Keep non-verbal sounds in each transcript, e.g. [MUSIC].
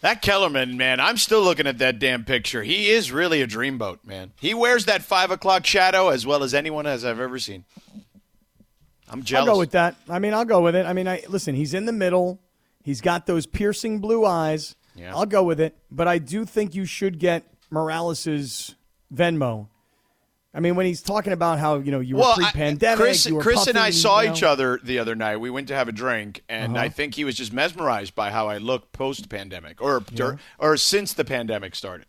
That Kellerman, man, I'm still looking at that damn picture. He is really a dreamboat, man. He wears that five o'clock shadow as well as anyone as I've ever seen. I'm jealous. I'll go with that. I mean, I'll go with it. I mean, I listen. He's in the middle. He's got those piercing blue eyes. Yeah. I'll go with it. But I do think you should get Morales's Venmo. I mean, when he's talking about how you know you were well, I- pre-pandemic, Chris, you were Chris and I saw you know. each other the other night. We went to have a drink, and Uh-huh. I think he was just mesmerized by how I look post-pandemic, or dur- or since the pandemic started.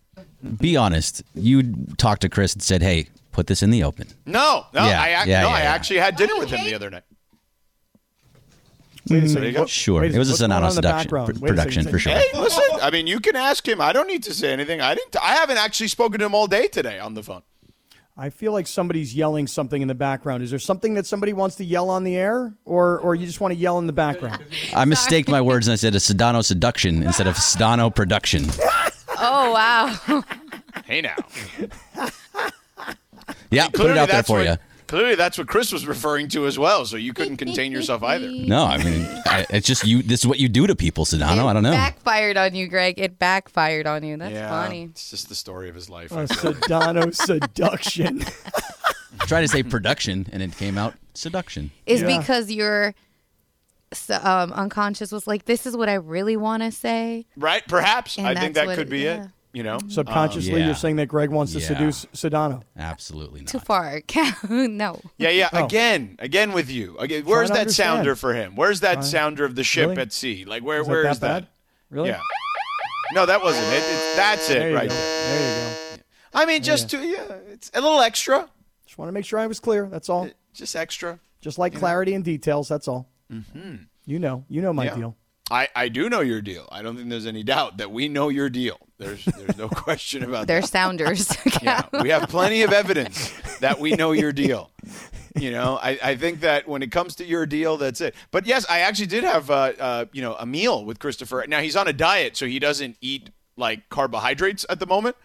Be honest. You talked to Chris and said, "Hey, put this in the open." No, no, Yeah, I, ac- yeah, no, yeah, I yeah. actually had dinner with him the other night. Wait a second. What- Sure, wait it was a what's going Sedano on in the seduction- pr- Wait a production for sure. Hey, listen. I mean, you can ask him. I don't need to say anything. I didn't. I haven't actually spoken to him all day today on the phone. I feel like somebody's yelling something in the background. Is there something that somebody wants to yell on the air, or or you just want to yell in the background? [LAUGHS] I mistaked my words and I said a Sedano seduction instead of Sedano production. [LAUGHS] Oh wow. Hey now. Yeah, put it out there for what, you. Clearly, that's what Chris was referring to as well. So you couldn't contain yourself either. [LAUGHS] No, I mean, I, it's just you. This is what you do to people, Sedano. I don't know. Backfired on you, Greg. It backfired on you. That's yeah, funny. It's just the story of his life. A Sedano [LAUGHS] seduction. [LAUGHS] Try to say production, and it came out seduction. Is Yeah. because your so, um, unconscious was like, "This is what I really want to say." right? Perhaps. And I think that could it- be yeah. it. You know, Subconsciously, Um, yeah. you're saying that Greg wants to seduce Sedano. Absolutely not. Too far. [LAUGHS] no. Yeah, yeah. Oh. Again, again with you. Again, where's that understand. sounder for him? Where's that Trying- sounder of the ship Really? at sea? Like where? Is where that is that that? bad? Really? Yeah. No, that wasn't it. It's, that's it There you right go. there. There you go. I mean, just to yeah, it's a little extra, Just want to make sure I was clear. That's all. just extra. Just like clarity and details. That's all. Mm-hmm. You know. You know my Yeah. deal. I, I do know your deal. I don't think there's any doubt that we know your deal. There's there's no [LAUGHS] question about that. They're that. sounders. [LAUGHS] Yeah, we have plenty of evidence that we know your deal. You know, I, I think that when it comes to your deal, that's it. But yes, I actually did have uh, uh, you know a meal with Christopher. Now he's on a diet, so he doesn't eat like carbohydrates at the moment.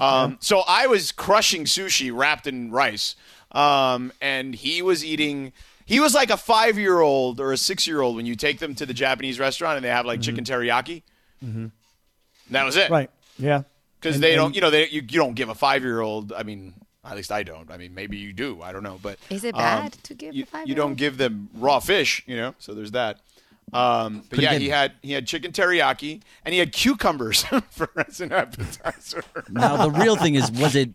Um, so I was crushing sushi wrapped in rice, um, and he was eating. He was like a five year old or a six year old when you take them to the Japanese restaurant and they have like chicken teriyaki. That was it Right. Yeah. because they and- don't you know they you, you don't give a five year old i mean at least i don't. I mean maybe you do. I don't know. But Is it um, bad to give you, a five you don't give them raw fish you know so there's that. Um, but Could yeah get- he had he had chicken teriyaki and he had cucumbers [LAUGHS] for as an appetizer. Now the real thing is, was it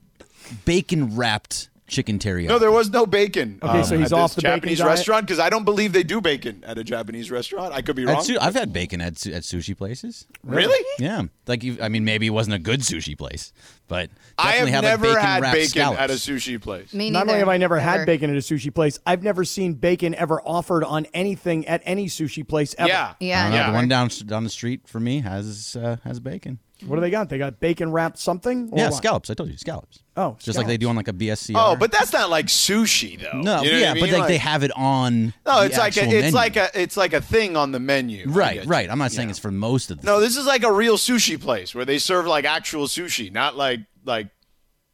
bacon wrapped chicken teriyaki? no there was no bacon Okay, so um, he's at off this the japanese diet? restaurant because i don't believe they do bacon at a japanese restaurant i could be wrong su- I've had bacon at, su- at sushi places. really Yeah, like you, I mean, maybe it wasn't a good sushi place, but i have definitely had, never like, bacon had bacon scallops. at a sushi place Me Not only have I never Ever. had bacon at a sushi place, I've never seen bacon ever offered on anything at any sushi place ever. yeah Yeah, I yeah the one down down the street for me has uh, has bacon. What do they got? They got bacon wrapped something? Or yeah, what? scallops. I told you, scallops. Oh, just like they do on like a BSC. oh but that's not like sushi though no, You know yeah, I but mean? like, they have it on. No, the it's like a, it's menu. like a it's like a thing on the menu. Right, right. I'm not saying Yeah. it's for most of the. No, this is like a real sushi place where they serve like actual sushi, not like like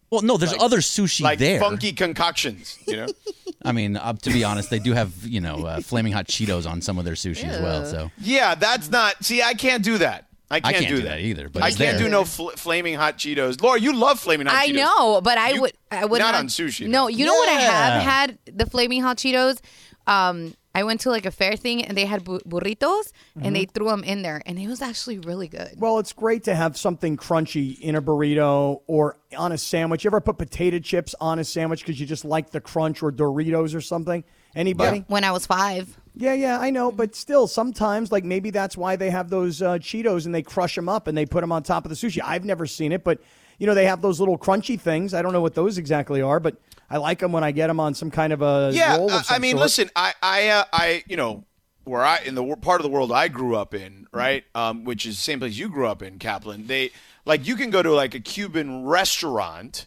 well, no, there's like- other sushi like there. funky concoctions. You know? [LAUGHS] I mean, uh, to be honest, they do have you know uh, flaming hot Cheetos on some of their sushi as well. So yeah, that's not. See, I can't do that. I I can't, can't do that either, but I can't there. do no fl- flaming hot Cheetos. Laura, you love flaming hot cheetos. I Cheetos. know, but I You- would. I would not on sushi, No, though. you know what I have had the flaming hot Cheetos. Um, I went to like a fair thing and they had bu- burritos and they threw them in there and it was actually really good. Well, it's great to have something crunchy in a burrito or on a sandwich. You ever put potato chips on a sandwich because you just like the crunch or Doritos or something? Anybody? When I was five, Yeah, yeah, I know, but still, sometimes, like maybe that's why they have those uh, Cheetos and they crush them up and they put them on top of the sushi. I've never seen it, but you know they have those little crunchy things. I don't know what those exactly are, but I like them when I get them on some kind of a Yeah, roll. Of I- I mean, sort. listen, I, I, uh, I, you know, where I in the part of the world I grew up in, right, um, which is the same place you grew up in, Kaplan. They like you can go to like a Cuban restaurant,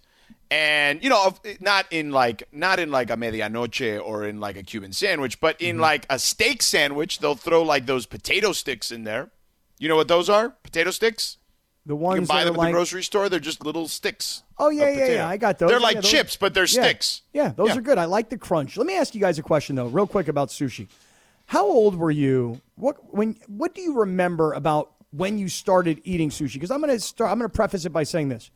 and you know, not in like not in like a medianoche or in like a Cuban sandwich, but in Mm-hmm. like a steak sandwich, they'll throw like those potato sticks in there. You know what those are? Potato sticks. the You ones can buy them at like, the grocery store. They're just little sticks. Oh yeah, yeah, potato. yeah. I got those. They're Yeah, like those- chips, but they're yeah. sticks. Yeah, those Yeah. are good. I like the crunch. Let me ask you guys a question though, real quick about sushi. How old were you? What when? What do you remember about when you started eating sushi? Because I'm going to start. I'm going to preface it by saying this.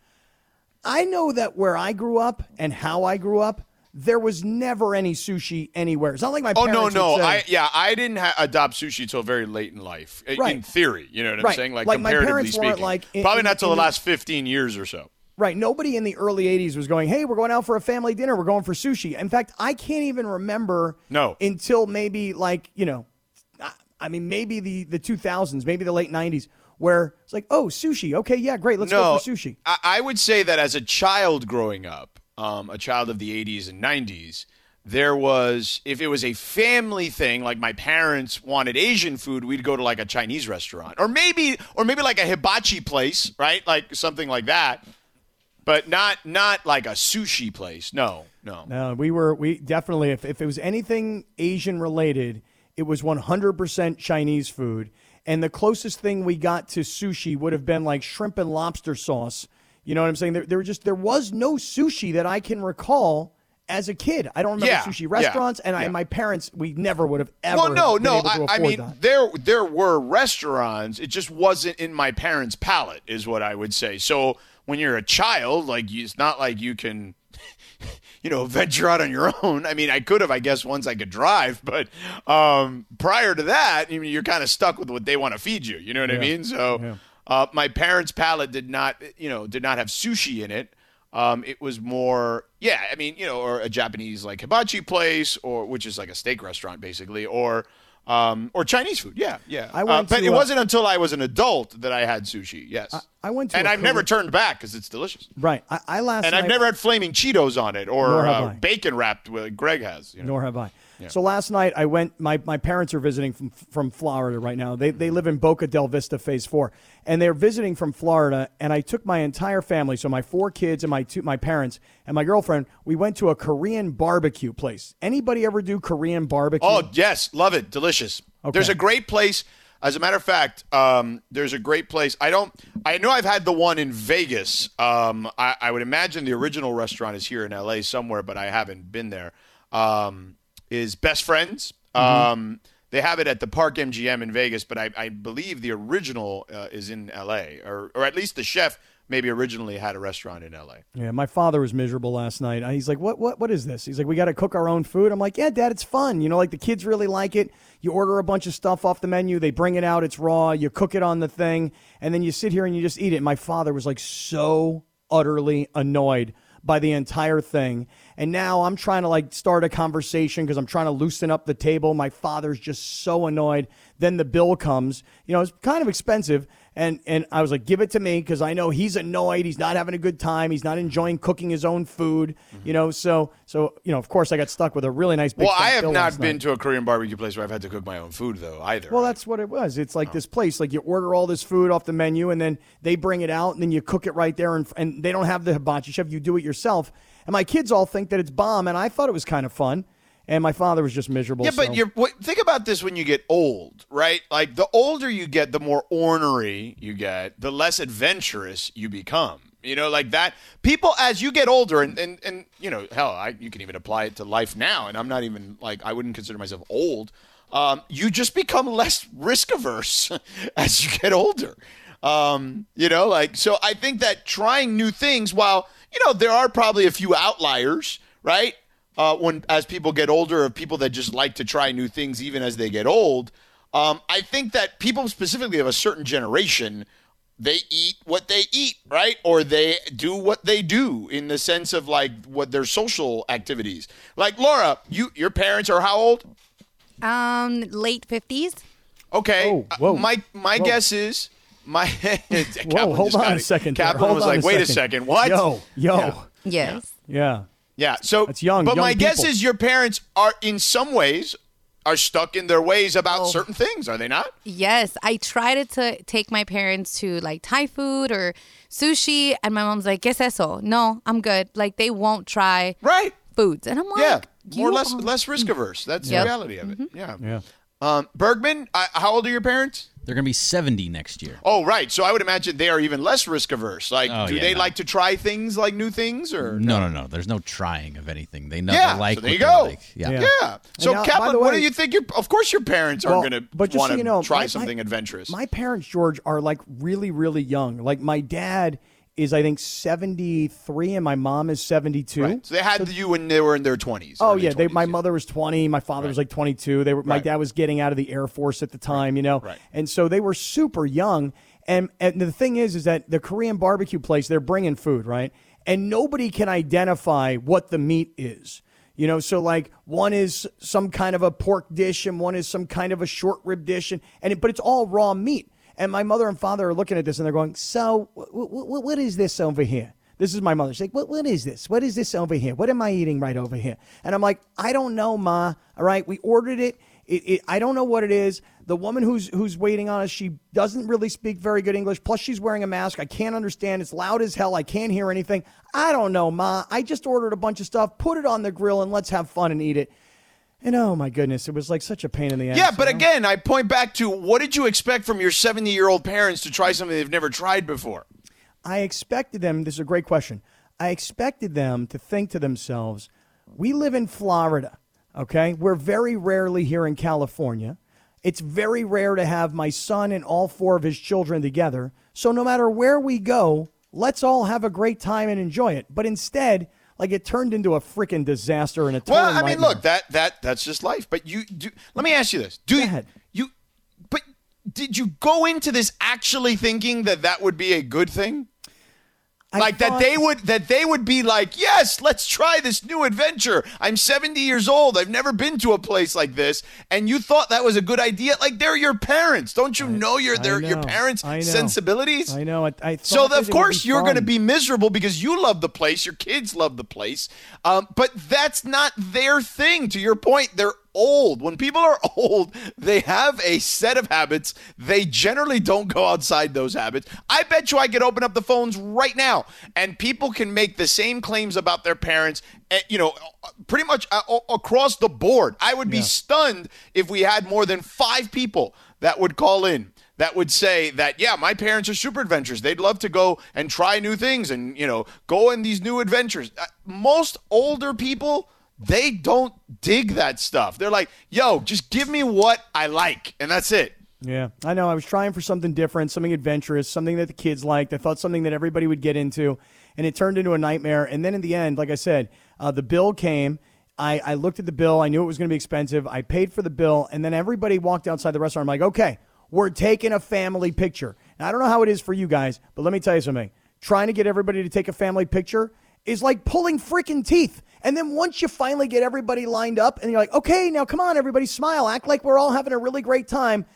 I know that where I grew up and how I grew up, there was never any sushi anywhere. It's not like my Oh no, no, say- I yeah, I didn't ha- adopt sushi till very late in life. Right. In theory, you know what I'm Right. saying? Like, Like, comparatively speaking, like, in- probably in- not till the last 15 years or so. Right. Nobody in the early 80s was going, hey, we're going out for a family dinner. We're going for sushi. In fact, I can't even remember No. until maybe like, you know, I- I mean, maybe the, the 2000s, maybe the late 90s, where it's like, oh, sushi. Okay, yeah, great. Let's no, go for sushi. I, I would say that as a child growing up, um, a child of the 80s and 90s, there was if it was a family thing, like my parents wanted Asian food, we'd go to like a Chinese restaurant, or maybe or maybe like a hibachi place, right? Like something like that. But not not like a sushi place. No, no. No, we were, we definitely, if, if it was anything Asian related, it was 100% Chinese food. And the closest thing we got to sushi would have been like shrimp and lobster sauce. You know what I'm saying? There, there just, there was no sushi that I can recall as a kid. I don't remember Yeah, sushi yeah, restaurants, and I, yeah. my parents, we never would have ever. Well, no, no. I, I mean, that. there there were restaurants. It just wasn't in my parents' palate, is what I would say. So when you're a child, like it's not like you can, you know, [LAUGHS] venture out on your own. I mean, I could have, I guess, once I could drive, but um, prior to that, you know, you're kind of stuck with what they want to feed you. You know what I mean? So uh, my parents' palate did not, you know, did not have sushi in it. Um, it was more, yeah. I mean, you know, or a Japanese like hibachi place, or which is like a steak restaurant basically, or um, or Chinese food. Yeah, yeah. I went uh, but it uh, wasn't until I was an adult that I had sushi. Yes, I went to and I've never turned back because it's delicious. Right. I, I last And I've never had flaming Cheetos on it or uh, bacon wrapped. With Greg has. You know? Nor have I. So last night I went. My, my parents are visiting from from Florida right now. They they live in Boca del Vista, Phase Four, and they're visiting from Florida. And I took my entire family, so my four kids and my two my parents and my girlfriend. We went to a Korean barbecue place. Anybody ever do Korean barbecue? Oh yes, love it, delicious. Okay. There's a great place. As a matter of fact, um, there's a great place. I don't. I know I've had the one in Vegas. Um, I, I would imagine the original restaurant is here in LA somewhere, but I haven't been there. Um, is Best Friends? Um, they have it at the Park MGM in Vegas, but I, I believe the original uh, is in LA, or or at least the chef maybe originally had a restaurant in LA. Yeah, my father was miserable last night. He's like, "What? What? What is this?" He's like, "We got to cook our own food." I'm like, "Yeah, Dad, it's fun. You know, like the kids really like it. You order a bunch of stuff off the menu, they bring it out, it's raw. You cook it on the thing, and then you sit here and you just eat it." My father was like so utterly annoyed by the entire thing. And now I'm trying to like start a conversation because I'm trying to loosen up the table. My father's just so annoyed. Then the bill comes. You know, it's kind of expensive. And and I was like, give it to me because I know he's annoyed. He's not having a good time. He's not enjoying cooking his own food. Mm-hmm. You know, so so you know, of course, I got stuck with a really nice big. Well, I have not been night. to a Korean barbecue place where I've had to cook my own food though either. Well, that's what it was. It's Oh. like this place, like you order all this food off the menu, and then they bring it out, and then you cook it right there, and, and they don't have the hibachi chef. You do it yourself, and my kids all think that it's bomb, and I thought it was kind of fun, and my father was just miserable. Yeah, but so- you're what, think about this when you get old, right? Like the older you get, the more ornery you get, the less adventurous you become. You know, like that. People as you get older, and and, and you know, hell, I, you can even apply it to life now. And I'm not even like I wouldn't consider myself old. Um, you just become less risk averse [LAUGHS] as you get older. Um, you know, like so. I think that trying new things, while you know there are probably a few outliers, right? uh, when as people get older of people that just like to try new things even as they get old. Um, I think that people specifically of a certain generation, they eat what they eat, right? Or they do what they do in the sense of like what their social activities. Like Laura, you your parents are how old? Um, late fifties. Okay. Oh, whoa. Uh, my my Whoa. guess is my [LAUGHS] Whoa, hold on a second. there. Kaplan Hold was on like, wait a second. second, what? Yo, yo, Yeah. Yes. yeah. Yeah. So it's young, But young my guess is your parents are in some ways are stuck in their ways about Oh. certain things, are they not? Yes, I tried to take my parents to like Thai food or sushi, and my mom's like, "¿Qué es eso?" No, I'm good. Like they won't try Right. foods, and I'm like, Yeah. more or less are- less risk averse. That's Yep. the reality of it. Yeah. Yeah. Um, Bergman, uh, how old are your parents? They're going to be 70 next year. Oh, right. So I would imagine they are even less risk averse. Like, Oh, do yeah, they no. like to try things like new things or No, no, no. There's no trying of anything. They know Yeah, they like so there you they go. like. Yeah. Yeah. Yeah. So, now, Kaplan, the what do you think? Your, of course, your parents are Well, going to but just want so to you know, try my- something my- adventurous. My parents, George, are like really, really young. Like my dad is, I think, seventy three, and my mom is seventy two. Right. So they had you when they were in their twenties. Oh yeah, they, my mother was twenty, my father was like twenty two. They were my Right. dad was getting out of the Air Force at the time, you know, Right. and so they were super young. And and the thing is, is that the Korean barbecue place they're bringing food, right? And nobody can identify what the meat is. You know, so like one is some kind of a pork dish and one is some kind of a short rib dish, and, and it, but it's all raw meat. And my mother and father are looking at this and they're going, "So, w- w- what is this over here?" This is my mother. She's like, what, what is this? What is this over here? What am I eating right over here? And I'm like, I don't know, Ma. All right, we ordered it. It, it. I don't know what it is. The woman who's who's waiting on us, she doesn't really speak very good English. Plus, she's wearing a mask. I can't understand. It's loud as hell. I can't hear anything. I don't know, Ma. I just ordered a bunch of stuff. Put it on the grill and let's have fun and eat it. And oh my goodness, it was like such a pain in the ass. Yeah, but you know? again, I point back to what did you expect from your seventy-year-old parents to try something they've never tried before? I expected them, this is a great question. I expected them to think to themselves, we live in Florida, okay? We're very rarely here in California. It's very rare to have my son and all four of his children together. So no matter where we go, let's all have a great time and enjoy it. But instead, like it turned into a freaking disaster and a total Well, I mean, look, that that that's just life. But you do. Let me ask you this: Do you, you? But did you go into this actually thinking that that would be a good thing? I like that they would that they would be like, yes, let's try this new adventure. I'm 70 years old. I've never been to a place like this, and you thought that was a good idea. Like they're your parents. Don't you know your I their your parents' I know. sensibilities? I know. I, I So thought of that it would course you're going to be miserable because you love the place, your kids love the place, um, but that's not their thing. To your point, they're old. When people are [LAUGHS] old, they have a set of habits. They generally don't go outside those habits. I bet you I could open up the phones right now, and people can make the same claims about their parents. eh, You know, pretty much uh, across the board. I would be stunned if we had more than five people that would call in that would say that yeah my parents are super adventurous they'd love to go and try new things and you know go on these new adventures Uh, most older people they don't dig that stuff they're like yo just give me what i like and that's it Yeah, I know. I was trying for something different, something adventurous, something that the kids liked. I thought something that everybody would get into, and it turned into a nightmare. And then in the end, like I said, uh, the bill came. I, I looked at the bill. I knew it was going to be expensive. I paid for the bill, and then everybody walked outside the restaurant. I'm like, okay, we're taking a family picture. I don't know how it is for you guys, but let me tell you something. Trying to get everybody to take a family picture is like pulling freaking teeth. And then once you finally get everybody lined up, and you're like, okay, now come on, everybody, smile, act like we're all having a really great time.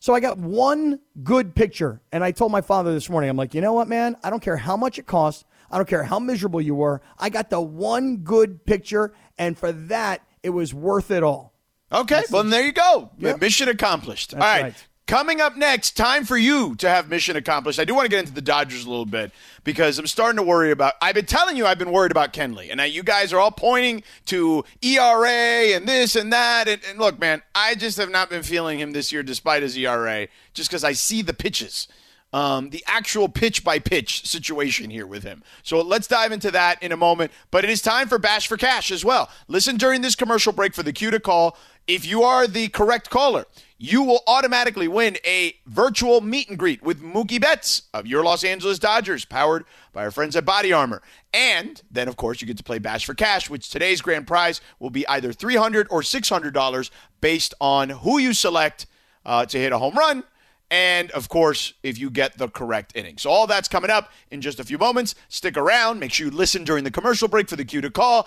So I got one good picture, and I told my father this morning, I'm like, you know what, man? I don't care how much it costs. I don't care how miserable you were. I got the one good picture, and for that, it was worth it all. okay well then there you go Yep. mission accomplished all That's right. right. Coming up next, time for you to have mission accomplished. I do want to get into the Dodgers a little bit because I'm starting to worry about. I've been telling you I've been worried about Kenley, and now you guys are all pointing to ERA and this and that. And, and look, man, I just have not been feeling him this year despite his ERA, just because I see the pitches. Um, the actual pitch by pitch situation here with him. So let's dive into that in a moment. But it is time for Bash for Cash as well. Listen during this commercial break for the cue to call. If you are the correct caller, you will automatically win a virtual meet and greet with Mookie Betts of your Los Angeles Dodgers, powered by our friends at Body Armor. And then, of course, you get to play Bash for Cash, which today's grand prize will be either $300 or $600 based on who you select uh, to hit a home run. And of course, if you get the correct inning. So, all that's coming up in just a few moments. Stick around. Make sure you listen during the commercial break for the cue to call.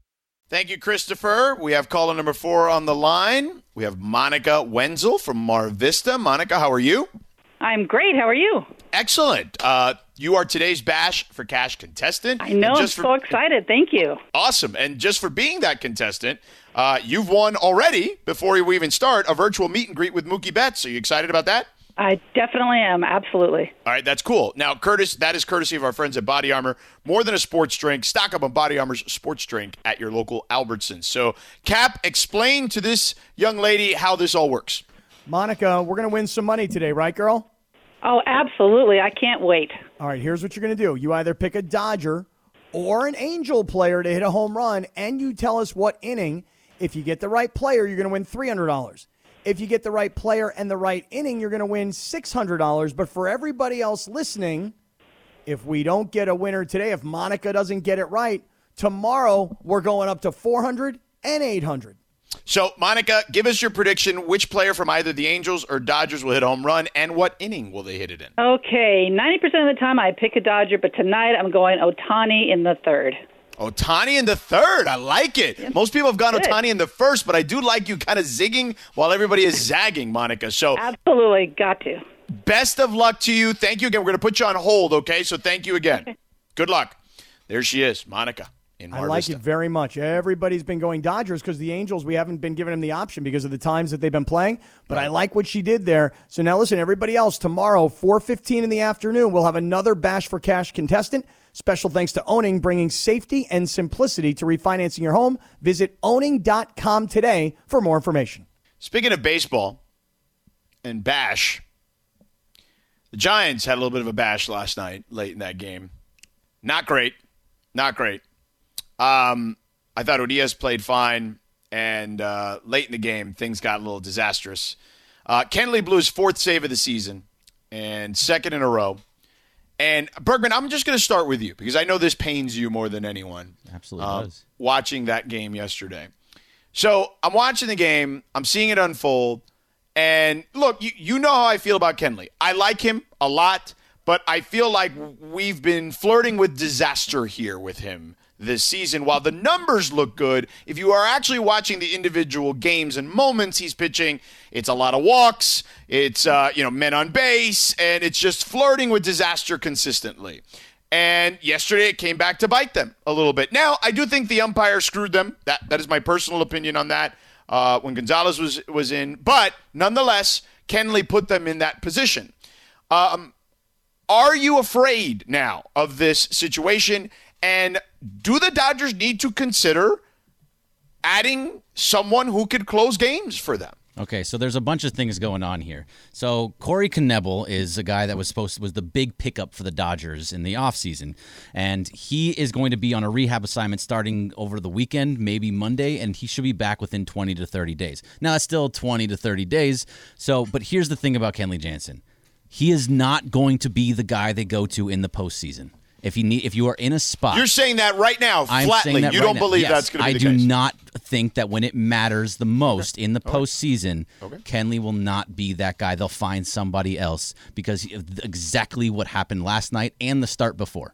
Thank you, Christopher. We have caller number four on the line. We have Monica Wenzel from Mar Vista. Monica, how are you? I'm great. How are you? Excellent. Uh, you are today's Bash for Cash contestant. I know. I'm for- so excited. Thank you. Awesome. And just for being that contestant, uh, you've won already, before we even start, a virtual meet and greet with Mookie Betts. Are you excited about that? I definitely am. Absolutely. All right, that's cool. Now, Curtis, that is courtesy of our friends at Body Armor. More than a sports drink, stock up on Body Armor's sports drink at your local Albertsons. So, Kap, explain to this young lady how this all works. Monica, we're going to win some money today, right, girl? Oh, absolutely. I can't wait. All right, here's what you're going to do. You either pick a Dodger or an Angel player to hit a home run, and you tell us what inning. If you get the right player, you're going to win $300. If you get the right player and the right inning, you're going to win $600. But for everybody else listening, if we don't get a winner today, if Monica doesn't get it right, tomorrow we're going up to 400 and 800. So, Monica, give us your prediction. Which player from either the Angels or Dodgers will hit a home run, and what inning will they hit it in? Okay. 90% of the time I pick a Dodger, but tonight I'm going Ohtani in the third. Ohtani in the third. I like it. Most people have gone Good. Ohtani in the first, but I do like you kind of zigging while everybody is zagging, Monica. So, Absolutely. Got to. best of luck to you. Thank you again. We're going to put you on hold, okay? So, thank you again. Good luck. There she is, Monica in I like it very much. Everybody's been going Dodgers because the Angels, we haven't been giving them the option because of the times that they've been playing. But I like what she did there. So now listen, everybody else, tomorrow, 4.15 in the afternoon, we'll have another Bash for Cash contestant. Special thanks to Owning, bringing safety and simplicity to refinancing your home. Visit owning.com today for more information. Speaking of baseball and bash, the Giants had a little bit of a bash last night, late in that game. Not great. Not great. Um, I thought Urias played fine, and uh, late in the game, things got a little disastrous. Uh, Kenley blew his fourth save of the season and second in a row. And Bergman, I'm just going to start with you because I know this pains you more than anyone. Absolutely uh, does. Watching that game yesterday. So I'm watching the game, I'm seeing it unfold. And look, you, you know how I feel about Kenley. I like him a lot, but I feel like we've been flirting with disaster here with him this season. While the numbers look good, if you are actually watching the individual games and moments he's pitching, it's a lot of walks, it's uh, you know men on base, and it's just flirting with disaster consistently. And yesterday it came back to bite them a little bit. Now I do think the umpire screwed them. That that is my personal opinion on that. Uh, when Gonzalez was was in, but nonetheless, Kenley put them in that position. Um, are you afraid now of this situation? And do the Dodgers need to consider adding someone who could close games for them? Okay, so there's a bunch of things going on here. So Corey Knebel is a guy that was supposed to, was the big pickup for the Dodgers in the offseason. And he is going to be on a rehab assignment starting over the weekend, maybe Monday, and he should be back within 20 to 30 days. Now that's still 20 to 30 days. So, but here's the thing about Kenley Jansen. He is not going to be the guy they go to in the postseason. If you need if you are in a spot You're saying that right now, I'm flatly. that you right don't now. believe Yes, that's going to be I the do case. not think that when it matters the most in the postseason, Kenley will not be that guy. They'll find somebody else because of exactly what happened last night and the start before.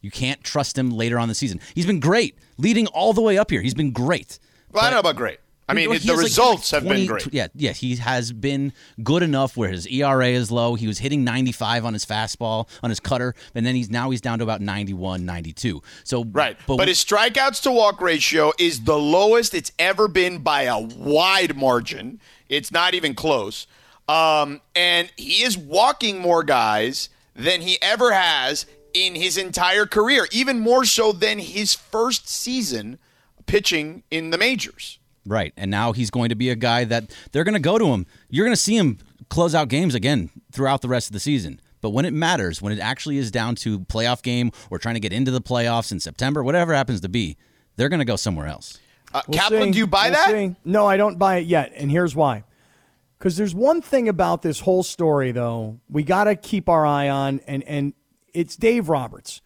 You can't trust him later on the season. He's been great, leading all the way up here. He's been great. Well, I don't know about great. I mean, the has, like, results have 20 been great. Yeah, yeah, he has been good enough where his ERA is low. He was hitting 95 on his fastball, on his cutter, and then he's now he's down to about 91, 92. So Right. But, his strikeouts to walk ratio is the lowest it's ever been by a wide margin. It's not even close. Um, and he is walking more guys than he ever has in his entire career, even more so than his first season pitching in the majors. Right. And now he's going to be a guy that they're going to go to him. You're going to see him close out games again throughout the rest of the season. But when it matters, when it actually is down to playoff game or trying to get into the playoffs in September, whatever happens to be, they're going to go somewhere else. Uh, We'll Kaplan, see. do you buy We'll that? see. No, I don't buy it yet, and here's why. Because there's one thing about this whole story, though, we got to keep our eye on, and and it's Dave Roberts.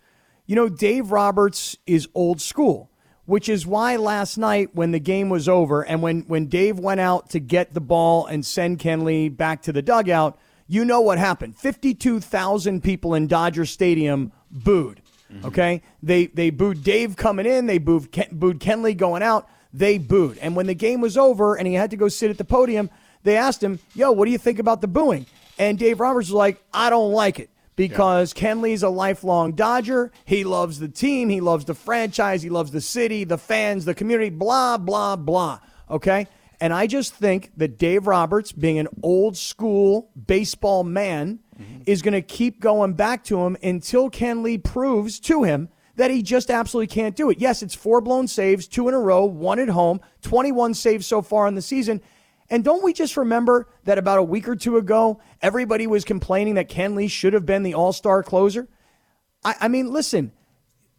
You know, Dave Roberts is old school, which is why last night when the game was over, and when when Dave went out to get the ball and send Kenley back to the dugout, you know what happened? Fifty-two thousand people in Dodger Stadium booed. Mm-hmm. Okay, they they booed Dave coming in. They booed Ken, booed Kenley going out. They booed. And when the game was over and he had to go sit at the podium, they asked him, "Yo, what do you think about the booing?" And Dave Roberts was like, "I don't like it." Because Kenley's a lifelong Dodger. He loves the team. He loves the franchise. He loves the city, the fans, the community, blah, blah, blah. Okay? And I just think that Dave Roberts, being an old school baseball man, mm-hmm. is going to keep going back to him until Kenley proves to him that he just absolutely can't do it. Yes, it's four blown saves, two in a row, one at home, 21 saves so far in the season. And don't we just remember that about a week or two ago, everybody was complaining that Kenley should have been the all star closer? I, I mean, listen,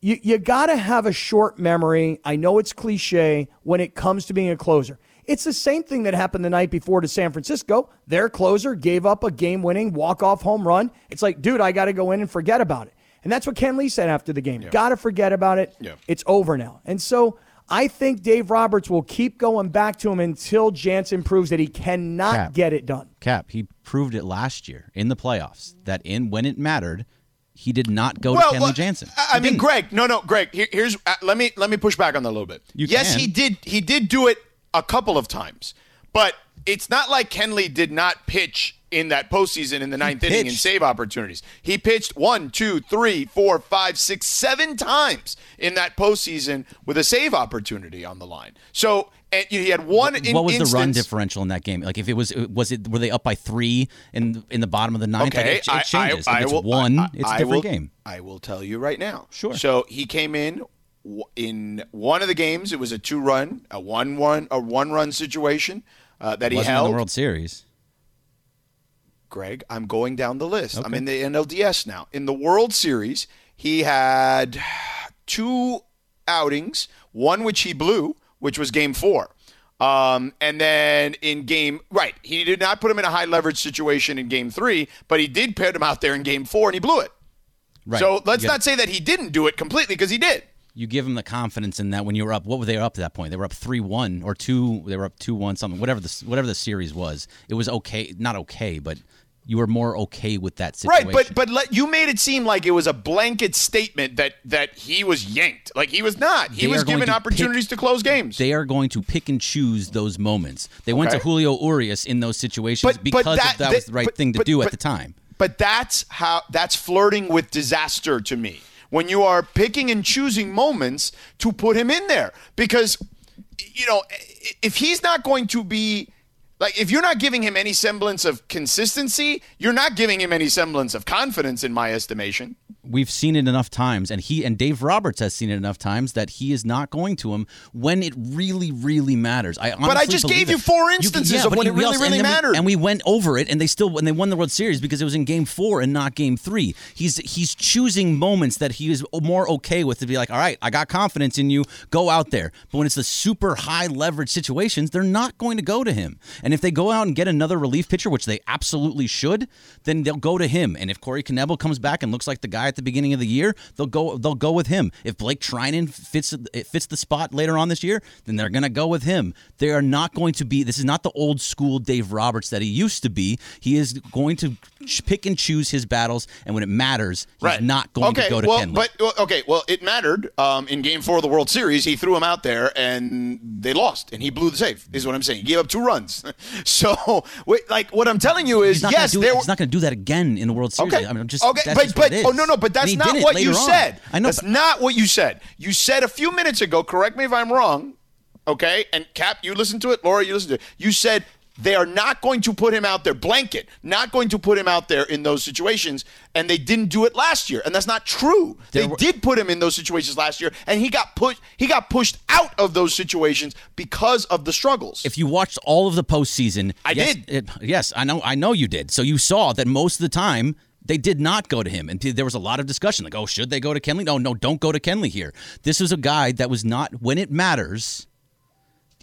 you, you got to have a short memory. I know it's cliche when it comes to being a closer. It's the same thing that happened the night before to San Francisco. Their closer gave up a game winning walk off home run. It's like, dude, I got to go in and forget about it. And that's what Kenley said after the game. Got to forget about it. Yeah. It's over now. And so I think Dave Roberts will keep going back to him until Jansen proves that he cannot Kap. get it done. Kap, he proved it last year in the playoffs that in when it mattered, he did not go well, to Kenley well, Jansen. I I mean, didn't. Greg. No, no, Greg. Here, here's uh, let me let me push back on that a little bit. You yes, can. he did. He did do it a couple of times, but it's not like Kenley did not pitch in that postseason in the ninth inning and save opportunities. He pitched one, two, three, four, five, six, seven times in that postseason with a save opportunity on the line. So and he had one. in- what was the run differential in that game? Like if it was was it were they up by three in in the bottom of the ninth? Like, Okay, it, it changes. if it's will- one, I- it's a I different will- game. I will tell you right now. Sure. So he came in in one of the games. It was a two-run, a one-one, a one-run situation uh, that he Wasn't in held. the World Series. Greg, I'm going down the list. I'm in the NLDS now. In the World Series, he had two outings, one which he blew, which was game four. Um, and then in game, right, he did not put him in a high leverage situation in game three, but he did put him out there in game four and he blew it. Right. So let's not say that he didn't do it completely because he did. You give them the confidence in that when you were up. What were they up at that point? They were up three one or two. They were up two one something. Whatever the whatever the series was, it was okay. Not okay, but you were more okay with that situation. Right, but but let, you made it seem like it was a blanket statement that that he was yanked. Like he was not. He They was given to opportunities pick- to close games. they are going to pick and choose those moments. They went to Julio Urias in those situations But- because but that- that was the right but- thing to do at the time. But that's how that's flirting with disaster to me. When you are picking and choosing moments to put him in there because you know if he's not going to be like if you're not giving him any semblance of consistency, you're not giving him any semblance of confidence in my estimation. We've seen it enough times, and he and Dave Roberts has seen it enough times that he is not going to him when it really, really matters. I honestly but I just gave that. you four instances of when he- it really, really and we- and we went over it, and they still when they won the World Series because it was in Game Four and not Game Three. He's he's choosing moments that he is more okay with to be like, all right, I got confidence in you, go out there. But when it's the super high leverage situations, they're not going to go to him. And if they go out and get another relief pitcher, which they absolutely should, then they'll go to him. And if Corey Knebel comes back and looks like the guy at the beginning of the year, they'll go they'll go with him. If Blake Treinen fits it fits the spot later on this year, then they're going to go with him. They are not going to be. This is not the old school Dave Roberts that he used to be. He is going to pick and choose his battles, and when it matters, he's not going okay, to go to well, Kenley. But okay, well, it mattered um, in Game Four of the World Series. He threw him out there, and they lost, and he blew the save. Is what I'm saying. He gave up two runs. [LAUGHS] so, wait, like, what I'm telling you is, yes, do. He's not going to do that again in the World Series. Okay. I mean, I'm just okay, that's but but oh no no, but And that's not what you on. said. I know. that's but- not what you said. You said a few minutes ago. Correct me if I'm wrong. Okay, and Kap, you listen to it. Laura, you listen to it. You said they are not going to put him out there blanket, not going to put him out there in those situations, and they didn't do it last year, and that's not true. There they were- did put him in those situations last year, and he got put he got pushed out of those situations because of the struggles. if you watched all of the postseason, I yes, did. It, yes, I know. I know you did. So you saw that most of the time They did not go to him, and there was a lot of discussion. Like, oh, should they go to Kenley? No, no, don't go to Kenley here. This is a guy that was not when it matters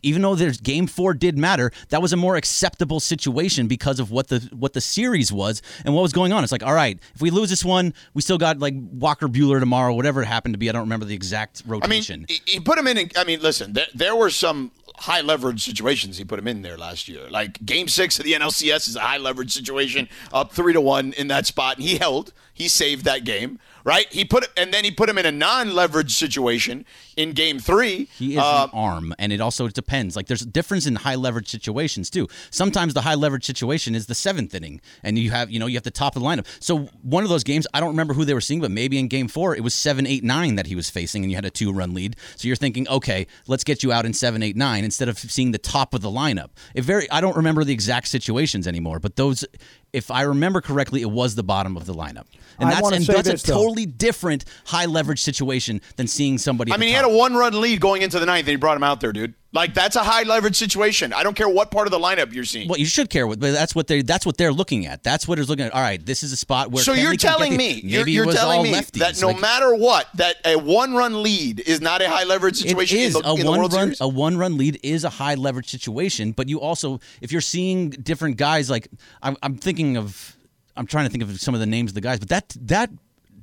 even though there's game four did matter, that was a more acceptable situation because of what the what the series was and what was going on. It's like, all right, if we lose this one, we still got like Walker Buehler tomorrow, whatever it happened to be. I don't remember the exact rotation. I mean, he, put him in. I mean, listen, there, there were some high leverage situations he put him in there last year. Like Game Six of the NLCS is a high leverage situation, up three to one in that spot, and he held. He saved that game, right? He put it and then he put him in a non-leverage situation in Game Three. He is Uh, an arm, and it also depends. Like there's a difference in high leverage situations too. Sometimes the high leverage situation is the seventh inning, and you have you know you have the top of the lineup. So one of those games, I don't remember who they were seeing, but maybe in Game Four it was seven, eight, nine that he was facing, and you had a two run lead. So you're thinking, okay, let's get you out in seven, eight, nine instead of seeing the top of the lineup. It very I don't remember the exact situations anymore, but those. If I remember correctly, it was the bottom of the lineup, and I that's and that's this, a though. totally different high leverage situation than seeing somebody. I mean, the he had a one-run lead going into the ninth, and he brought him out there, dude. Like that's a high leverage situation. I don't care what part of the lineup you're seeing. Well, you should care but that's what they that's what they're looking at. That's what is looking at. All right, this is a spot where. so you're telling the- me, maybe you're, it you're telling me lefties. that no Like, matter what, that a one-run lead is not a high leverage situation is in the, a in one run Series. a one run lead is a high leverage situation. But you also, if you're seeing different guys, like I'm, I'm thinking of, I'm trying to think of some of the names of the guys, but that that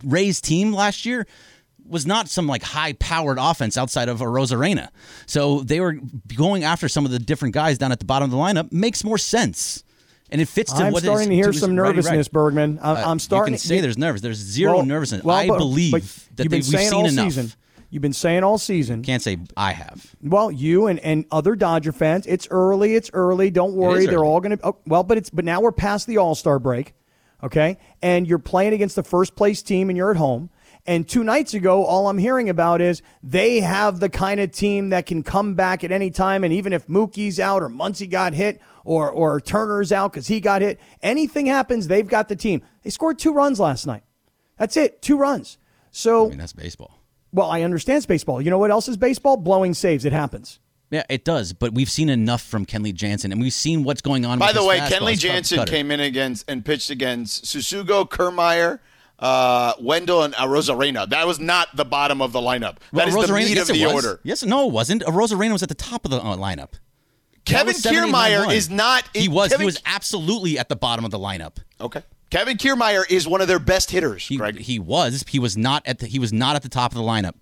Rays team last year was not some like high powered offense outside of Arozarena. So they were going after some of the different guys down at the bottom of the lineup. Makes more sense. And it fits to I'm what is- starting to hear some right, right. nervousness, Bergman. I'm, Uh, I'm starting. to can say there's nervous. There's zero Well- nervousness. well, I but- believe but that you've they, been we've saying seen all enough. season. You've been saying all season. Can't say I have. Well, you and, and other Dodger fans, it's early. It's early. Don't worry. They're early. all going to. Oh, well, but it's but now we're past the All Star break, okay? And you're playing against the first place team, and you're at home. And two nights ago, all I'm hearing about is they have the kind of team that can come back at any time. And even if Mookie's out or Muncy got hit or or Turner's out because he got hit, anything happens, they've got the team. They scored two runs last night. That's it, two runs. So, I mean, that's baseball. well, I understand it's baseball. You know what else is baseball? Blowing saves. It happens. Yeah, it does. But we've seen enough from Kenley Jansen, and we've seen what's going on. By with the his way, fastball, Kenley Jansen cutter. came in against and pitched against Tsutsugo, Kiermaier, uh, Wendle, and uh, Rosarena. That was not the bottom of the lineup. Well, That is the meat yes, of the was. order. Yes, no, it wasn't. Arozarena was at the top of the uh, lineup. Kevin was 78, Kiermaier 91. is not. He was. Kevin, he was absolutely at the bottom of the lineup. okay. Kevin Kiermaier is one of their best hitters. He, Greg. he was. He was not at the. He was not at the top of the lineup.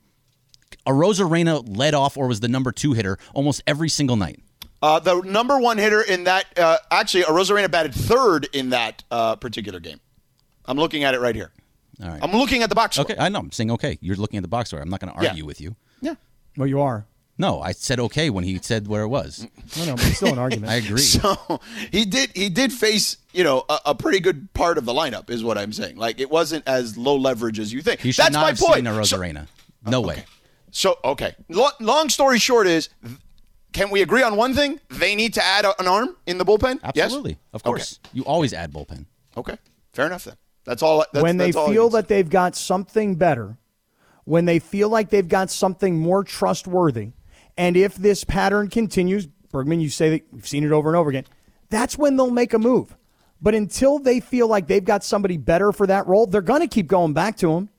Arozarena led off or was the number two hitter almost every single night. Uh, the number one hitter in that, uh, actually, Arozarena batted third in that uh, particular game. I'm looking at it right here. All right. I'm looking at the box score. Okay, I know. I'm saying okay. You're looking at the box score. I'm not going to Yeah. argue with you. Yeah. Well, you are. No, I said okay when he said where it was. I know, but it's still an [LAUGHS] argument. I agree. So he did. He did face, you know, a, a pretty good part of the lineup, is what I'm saying. Like it wasn't as low leverage as you think. He should That's not my have point. seen a So- Rosarena. Oh, no way. So okay. Lo- long story short is, th- can we agree on one thing? They need to add a- an arm in the bullpen. Absolutely. Yes? Of course. You always add bullpen. Okay. okay. Fair enough then. That's all. That's, when they all feel that they've got something better, when they feel like they've got something more trustworthy, and if this pattern continues, Bergman, you say that you've seen it over and over again, that's when they'll make a move. But until they feel like they've got somebody better for that role, they're going to keep going back to him.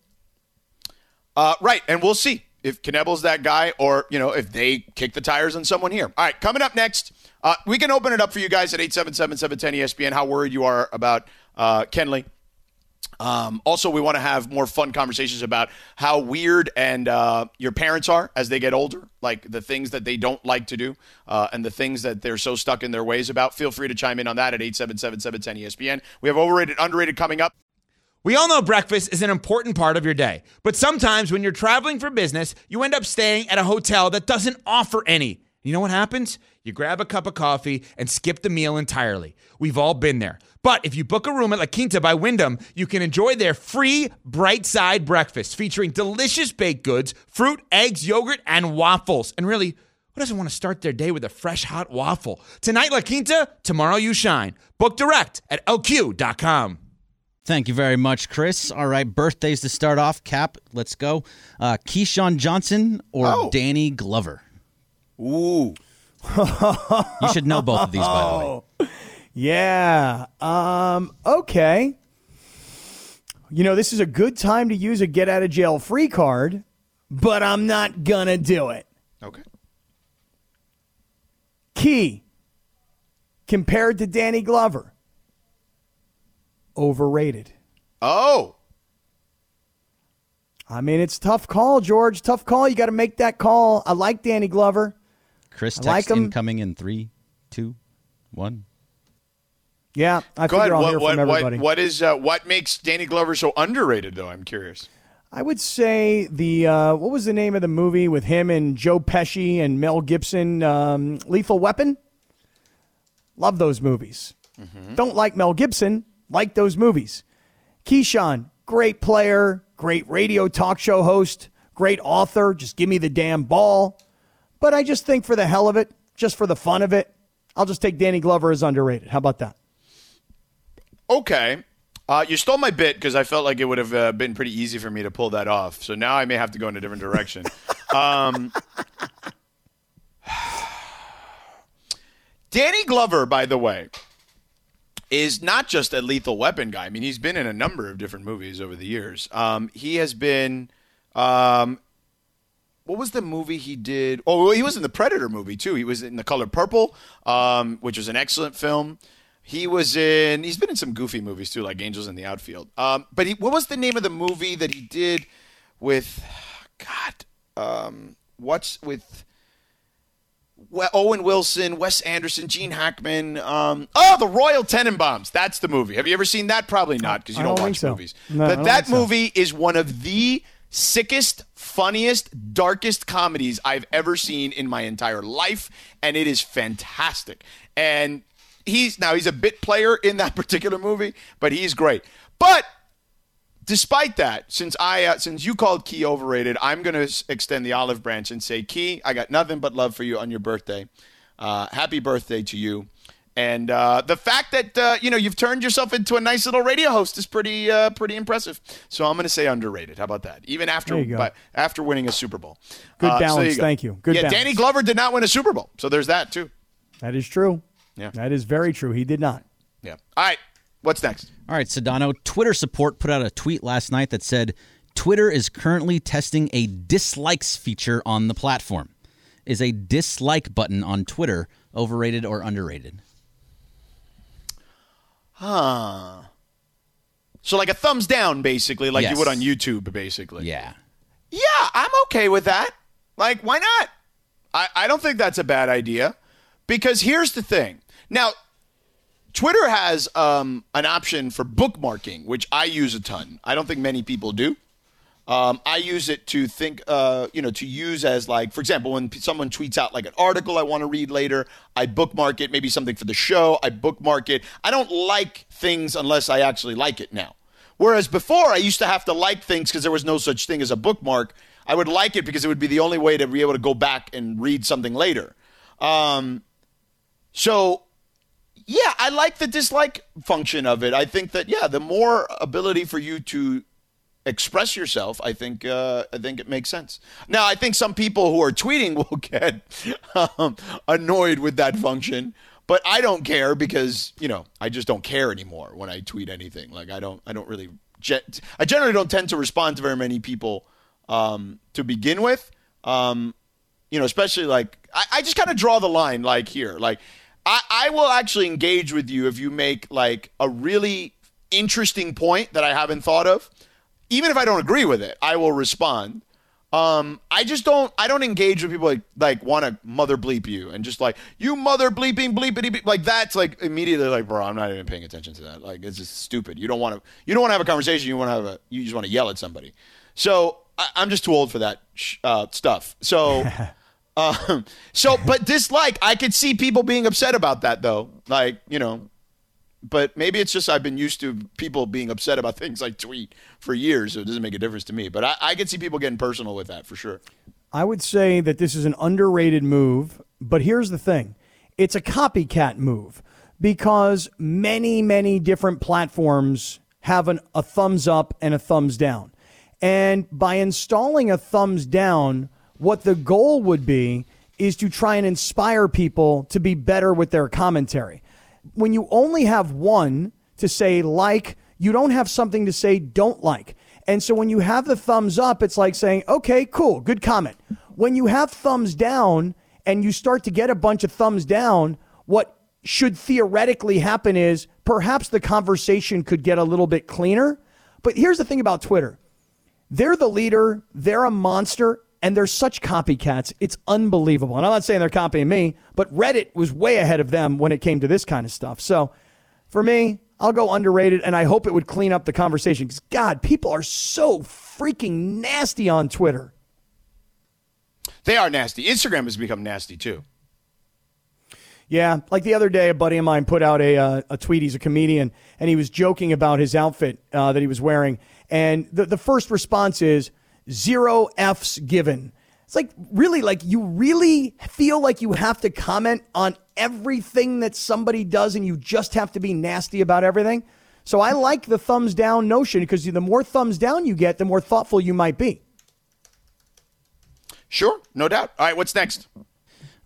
Uh, right, and we'll see if Knebel's that guy, or you know, if they kick the tires on someone here. All right, coming up next, uh, we can open it up for you guys at 877-710 ESPN. How worried you are about uh, Kenley? Um, also, we want to have more fun conversations about how weird and uh, your parents are as they get older, like the things that they don't like to do uh, and the things that they're so stuck in their ways about. Feel free to chime in on that at 877-710 ESPN. We have overrated, underrated coming up. We all know breakfast is an important part of your day, but sometimes when you're traveling for business, you end up staying at a hotel that doesn't offer any. You know what happens? You grab a cup of coffee and skip the meal entirely. We've all been there. But if you book a room at La Quinta by Wyndham, you can enjoy their free bright side breakfast featuring delicious baked goods, fruit, eggs, yogurt, and waffles. And really, who doesn't want to start their day with a fresh hot waffle? Tonight, La Quinta, tomorrow, you shine. Book direct at lq.com. Thank you very much, Chris. All right, birthdays to start off. Kap, let's go. Uh, Keyshawn Johnson or Oh. Danny Glover? Ooh. [LAUGHS] You should know both of these, by the way. Yeah. Um, okay. You know, this is a good time to use a get out of jail free card, but I'm not gonna do it. Okay. Key compared to Danny Glover. Overrated. Oh, I mean, it's a tough call, George. Tough call. You got to make that call. I like Danny Glover. Chris I like incoming in three, two, one. Yeah, I go figure ahead. I'll What, hear what, from what, what is uh, what makes Danny Glover so underrated? Though I'm curious. I would say the uh, what was the name of the movie with him and Joe Pesci and Mel Gibson? Um, Lethal Weapon. Love those movies. Don't like Mel Gibson. Like those movies. Keyshawn, great player, great radio talk show host, great author. Just give me the damn ball. But I just think for the hell of it, just for the fun of it, I'll just take Danny Glover as underrated. How about that? Okay. Uh, you stole my bit because I felt like it would have uh, been pretty easy for me to pull that off. So now I may have to go in a different direction. [LAUGHS] um, Danny Glover, by the way, is not just a lethal weapon guy. I mean, he's been in a number of different movies over the years. Um, he has been. Um, what was the movie he did? Oh, well, he was in the Predator movie too. He was in The Color Purple, um, which was an excellent film. He was in. He's been in some goofy movies too, like Angels in the Outfield. Um, but he, what was the name of the movie that he did with? God, um, what's with? Owen Wilson, Wes Anderson, Gene Hackman. Um, oh, the Royal Tenenbaums. That's the movie. Have you ever seen that? Probably not because you don't, don't watch so. movies. No, but that think so. movie is one of the sickest, funniest, darkest comedies I've ever seen in my entire life, and it is fantastic. And he's now he's a bit player in that [LAUGHS] particular movie, but he's great. But despite that, since I uh, since you called Key overrated, I'm going to extend the olive branch and say, Key, I got nothing but love for you on your birthday. Uh, happy birthday to you. And uh, the fact that uh, you know you've turned yourself into a nice little radio host is pretty uh, pretty impressive. So I'm going to say underrated. How about that? Even after There but after winning a Super Bowl. Good Uh, so there balance. go. Thank you. Good yeah, balance. Danny Glover did not win a Super Bowl, so there's that too. That is true. Yeah. That is very true. He did not. Yeah. All right. What's next? All right, Sedano, Twitter support put out a tweet last night that said Twitter is currently testing a dislikes feature on the platform. Is a dislike button on Twitter overrated or underrated? Huh. So like a thumbs down, basically, like Yes. you would on YouTube, basically. Yeah. Yeah, I'm okay with that. Like, why not? I, I don't think that's a bad idea. Because here's the thing. Now, Twitter has um, an option for bookmarking, which I use a ton. I don't think many people do. Um, I use it to think, uh, you know, to use as like, for example, when someone tweets out like an article I want to read later, I bookmark it. Maybe something for the show, I bookmark it. I don't like things unless I actually like it now. Whereas before, I used to have to like things because there was no such thing as a bookmark. I would like it because it would be the only way to be able to go back and read something later. Um, so yeah, I like the dislike function of it. I think that yeah, the more ability for you to express yourself, I think uh, I think it makes sense. Now, I think some people who are tweeting [LAUGHS] will get um, annoyed with that function, but I don't care because you know I just don't care anymore when I tweet anything. Like I don't I don't really I generally don't tend to respond to very many people um, to begin with. Um, you know, especially like I, I just kind of draw the line like here. Like I, I will actually engage with you if you make like a really interesting point that I haven't thought of. Even if I don't agree with it, I will respond. Um, I just don't. I don't engage with people like like want to mother bleep you and just like you mother bleeping bleepity bleep. like that's like immediately like bro. I'm not even paying attention to that. Like it's just stupid. You don't want to. You don't want to have a conversation. You want to have a. You just want to yell at somebody. So I, I'm just too old for that sh- uh, stuff. So. [LAUGHS] Um, so, but dislike, I could see people being upset about that though. Like, you know, but maybe it's just I've been used to people being upset about things I tweet for years, so it doesn't make a difference to me. But I, I could see people getting personal with that for sure. I would say that this is an underrated move, but here's the thing it's a copycat move because many, many different platforms have an, a thumbs up and a thumbs down. And by installing a thumbs down, what the goal would be is to try and inspire people to be better with their commentary. When you only have one to say like, you don't have something to say don't like. And so when you have the thumbs up, it's like saying, okay, cool, good comment. When you have thumbs down and you start to get a bunch of thumbs down, what should theoretically happen is perhaps the conversation could get a little bit cleaner. But here's the thing about Twitter they're the leader, they're a monster, and they're such copycats. It's unbelievable. And I'm not saying they're copying me, but Reddit was way ahead of them when it came to this kind of stuff. So for me, I'll go underrated, and I hope it would clean up the conversation because, God, people are so freaking nasty on Twitter. They are nasty. Instagram has become nasty too. Yeah, like the other day, a buddy of mine put out a, uh, a tweet. He's a comedian, and he was joking about his outfit uh, that he was wearing. And the, the first response is zero F's given. It's like, really, like you really feel like you have to comment on everything that somebody does and you just have to be nasty about everything. So I like the thumbs down notion because the more thumbs down you get, the more thoughtful you might be. Sure, no doubt. All right, what's next?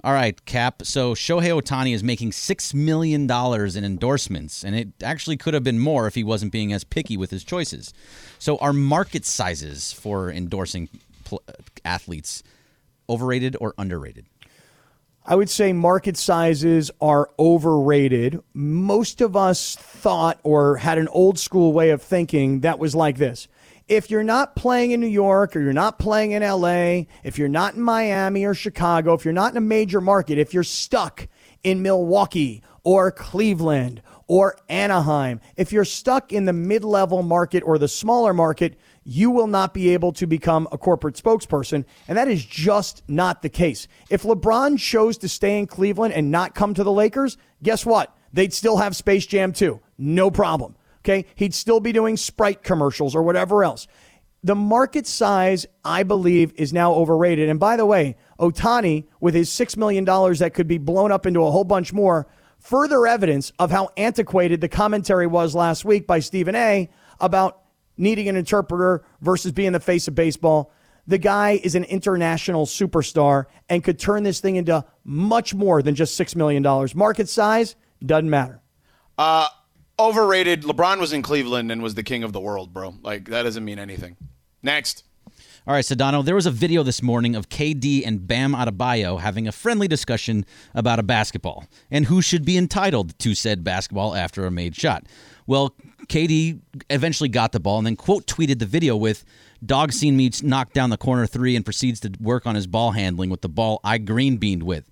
All right, Kap. So Shohei Ohtani is making $6 million in endorsements, and it actually could have been more if he wasn't being as picky with his choices. So, are market sizes for endorsing pl- athletes overrated or underrated? I would say market sizes are overrated. Most of us thought or had an old school way of thinking that was like this. If you're not playing in New York or you're not playing in LA, if you're not in Miami or Chicago, if you're not in a major market, if you're stuck in Milwaukee or Cleveland or Anaheim, if you're stuck in the mid level market or the smaller market, you will not be able to become a corporate spokesperson. And that is just not the case. If LeBron chose to stay in Cleveland and not come to the Lakers, guess what? They'd still have Space Jam 2. No problem. Okay. He'd still be doing Sprite commercials or whatever else. The market size, I believe, is now overrated. And by the way, Ohtani, with his $6 million that could be blown up into a whole bunch more, further evidence of how antiquated the commentary was last week by Stephen A about needing an interpreter versus being the face of baseball. The guy is an international superstar and could turn this thing into much more than just $6 million. Market size doesn't matter. Uh, overrated. LeBron was in Cleveland and was the king of the world, bro. Like, that doesn't mean anything. Next. All right, Sedano, there was a video this morning of KD and Bam Adebayo having a friendly discussion about a basketball and who should be entitled to said basketball after a made shot. Well, KD eventually got the ball and then quote tweeted the video with Dog seen me knock down the corner three and proceeds to work on his ball handling with the ball I green beaned with.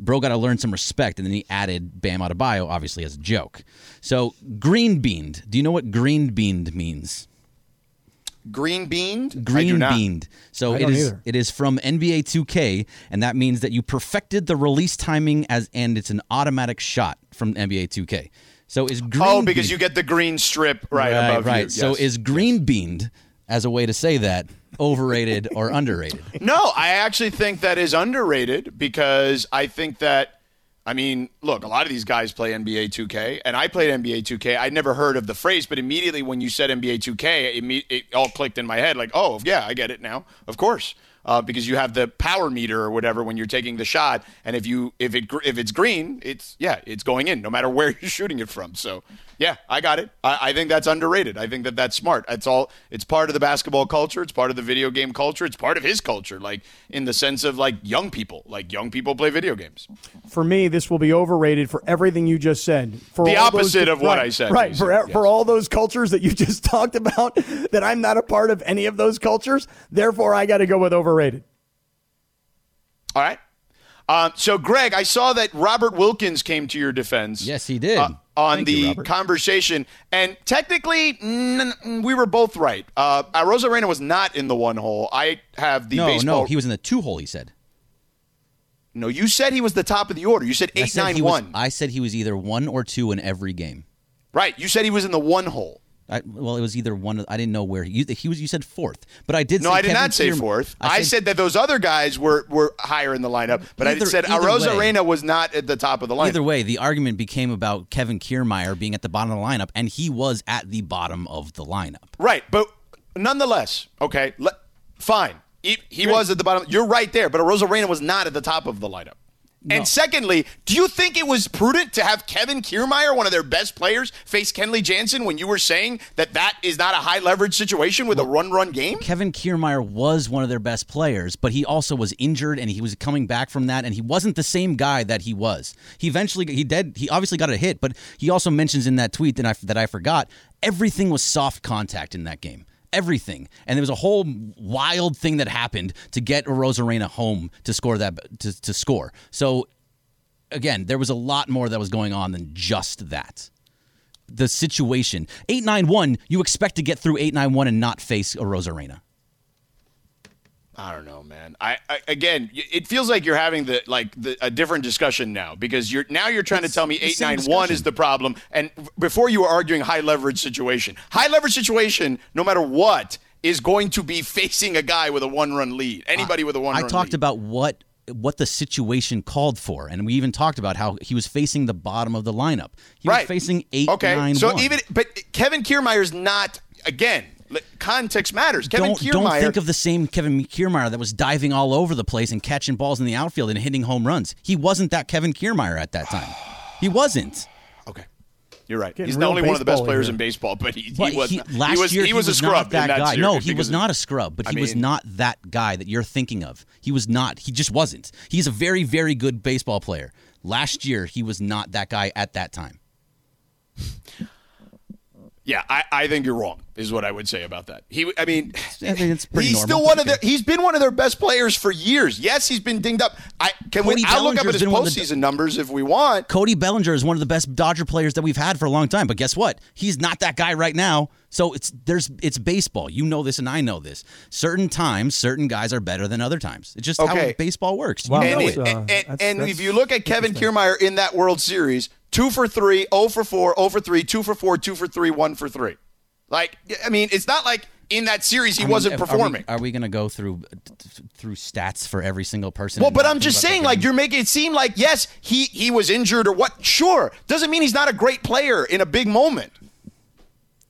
Bro got to learn some respect, and then he added Bam Adebayo, obviously as a joke. So green beaned. Do you know what green beaned means? Green beaned? Green beaned. So I it is either. it is from NBA 2K, and that means that you perfected the release timing as and it's an automatic shot from NBA 2K. So is green Oh, because beaned- you get the green strip right, right, above right. you. So Yes. is green beaned as a way to say that overrated or [LAUGHS] underrated? No, I actually think that is underrated because I think that I mean, look, a lot of these guys play NBA 2K, and I played NBA 2K. I'd never heard of the phrase, but immediately when you said NBA 2K, it, it all clicked in my head. Like, oh, yeah, I get it now. Of course, uh, because you have the power meter or whatever when you're taking the shot, and if you if it if it's green, it's yeah, it's going in no matter where [LAUGHS] you're shooting it from. So yeah, I got it. I, I think that's underrated. I think that that's smart. It's all it's part of the basketball culture. It's part of the video game culture. It's part of his culture, like in the sense of like young people. Like young people play video games. For me, this will be overrated for everything you just said. For The all those- opposite of what right, I said, Right. For, yes. for all those cultures that you [LAUGHS] just talked about, that I'm not a part of any of those cultures. Therefore, I got to go with overrated. All right. Um, so, Greg, I saw that Robert Wilkins came to your defense. Yes, he did. uh, on Thank the Robert. conversation, and technically, mm, we were both right. Uh, Arozarena was not in the one hole. I have the no, baseball. no, he was in the two hole. He said. no, you said he was the top of the order. You said I said nine he was- I said he was either one or two in every game. Right. You said he was in the one hole. I, well, it was either one. I didn't know where he, he was. You said fourth, but I did. No, say I did Kevin not say fourth. I said, that those other guys were, were higher in the lineup, but Either- I said either Rosa way. Was not at the top of the lineup. Either way, the argument became about Kevin Kiermaier being at the bottom of the lineup, and he was at the bottom of the lineup. Right, but nonetheless, okay, le- fine. He, he was at the bottom. You're right there, but Arozarena was not at the top of the lineup. And secondly, do you think it was prudent to have Kevin Kiermaier, one of their best players, face Kenley Jansen when you were saying that that is not a high leverage situation with a run run game? Kevin Kiermaier was one of their best players, but he also was injured and he was coming back from that, and he wasn't the same guy that he was. He eventually he did he obviously got a hit, but he also mentions in that tweet that I that I forgot everything was soft contact in that game. Everything, and there was a whole wild thing that happened to get Arozarena home to score that to, to score. So, again, there was a lot more that was going on than just that the situation. 891, you expect to get through 891 and not face a Arozarena. I don't know, man. I, I again, it feels like you're having the like the, a different discussion now because you're now you're trying to tell me eight nine one is the problem, and before you were arguing high leverage situation. High leverage situation, no matter what, is going to be [LAUGHS] facing a guy with a one run lead. Anybody with a one I talked lead. about what what the situation called for, and we even talked about how he was facing the bottom of the lineup. He right was facing eight Okay, nine so one. even but Kevin Kiermaier's not again. Li- Context matters. Kevin don't, Kiermaier. don't think of the same Kevin Kiermaier that was diving all over the place and catching balls in the outfield and hitting home runs. He wasn't that Kevin Kiermaier at that time. [SIGHS] He wasn't. Okay. You're right. Getting He's not only one of the best players here. in baseball, but he, But he was he- last he was year he was a not scrub that in that guy. series No, he was not a scrub, but I he was not that guy that you're thinking of. He was not. He just wasn't. He's a very, very good baseball player. Last year, he was not that guy at that time. [LAUGHS] Yeah, I, I think you're wrong. Is what I would say about that. He, I mean, I think it's pretty he's normal. still one of Okay. their. He's been one of their best players for years. Yes, he's been dinged up. I can Cody we. I'll look up at his been one of the- postseason numbers if we want. Cody Bellinger is one of the best Dodger players that we've had for a long time. But guess what? He's not that guy right now. So it's there's it's baseball. You know this, and I know this. Certain times, certain guys are better than other times. It's just Okay. how baseball works. Wow. you And, know That's, it. uh, and, and, that's- and that's if you look at Kevin interesting. Kiermaier in that World Series, two for three, 0 for four, 0 for three, two for four, two for three, one for three. Like, I mean, it's not like in that series he I mean, wasn't are we- performing. Are we, going to go through through stats for every single person? Well, but I'm just saying, like you're making it seem like yes, he he was injured or what? Sure, doesn't mean he's not a great player in a big moment.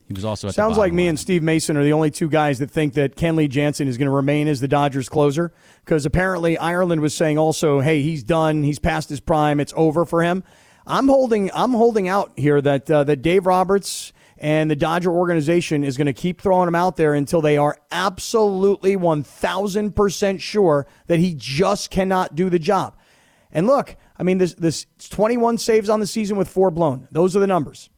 he was also at the Sounds like bottom me and Steve Mason are the only two guys that think that Kenley Jansen is going to remain as the Dodgers closer because apparently Ireland was saying also, hey, he's done, he's past his prime, it's over for him. I'm holding, I'm holding out here that uh, that Dave Roberts and the Dodger organization is going to keep throwing him out there until they are absolutely 1,000 percent sure that he just cannot do the job. And look, I mean, this this 21 saves on the season with four blown. Those are the numbers.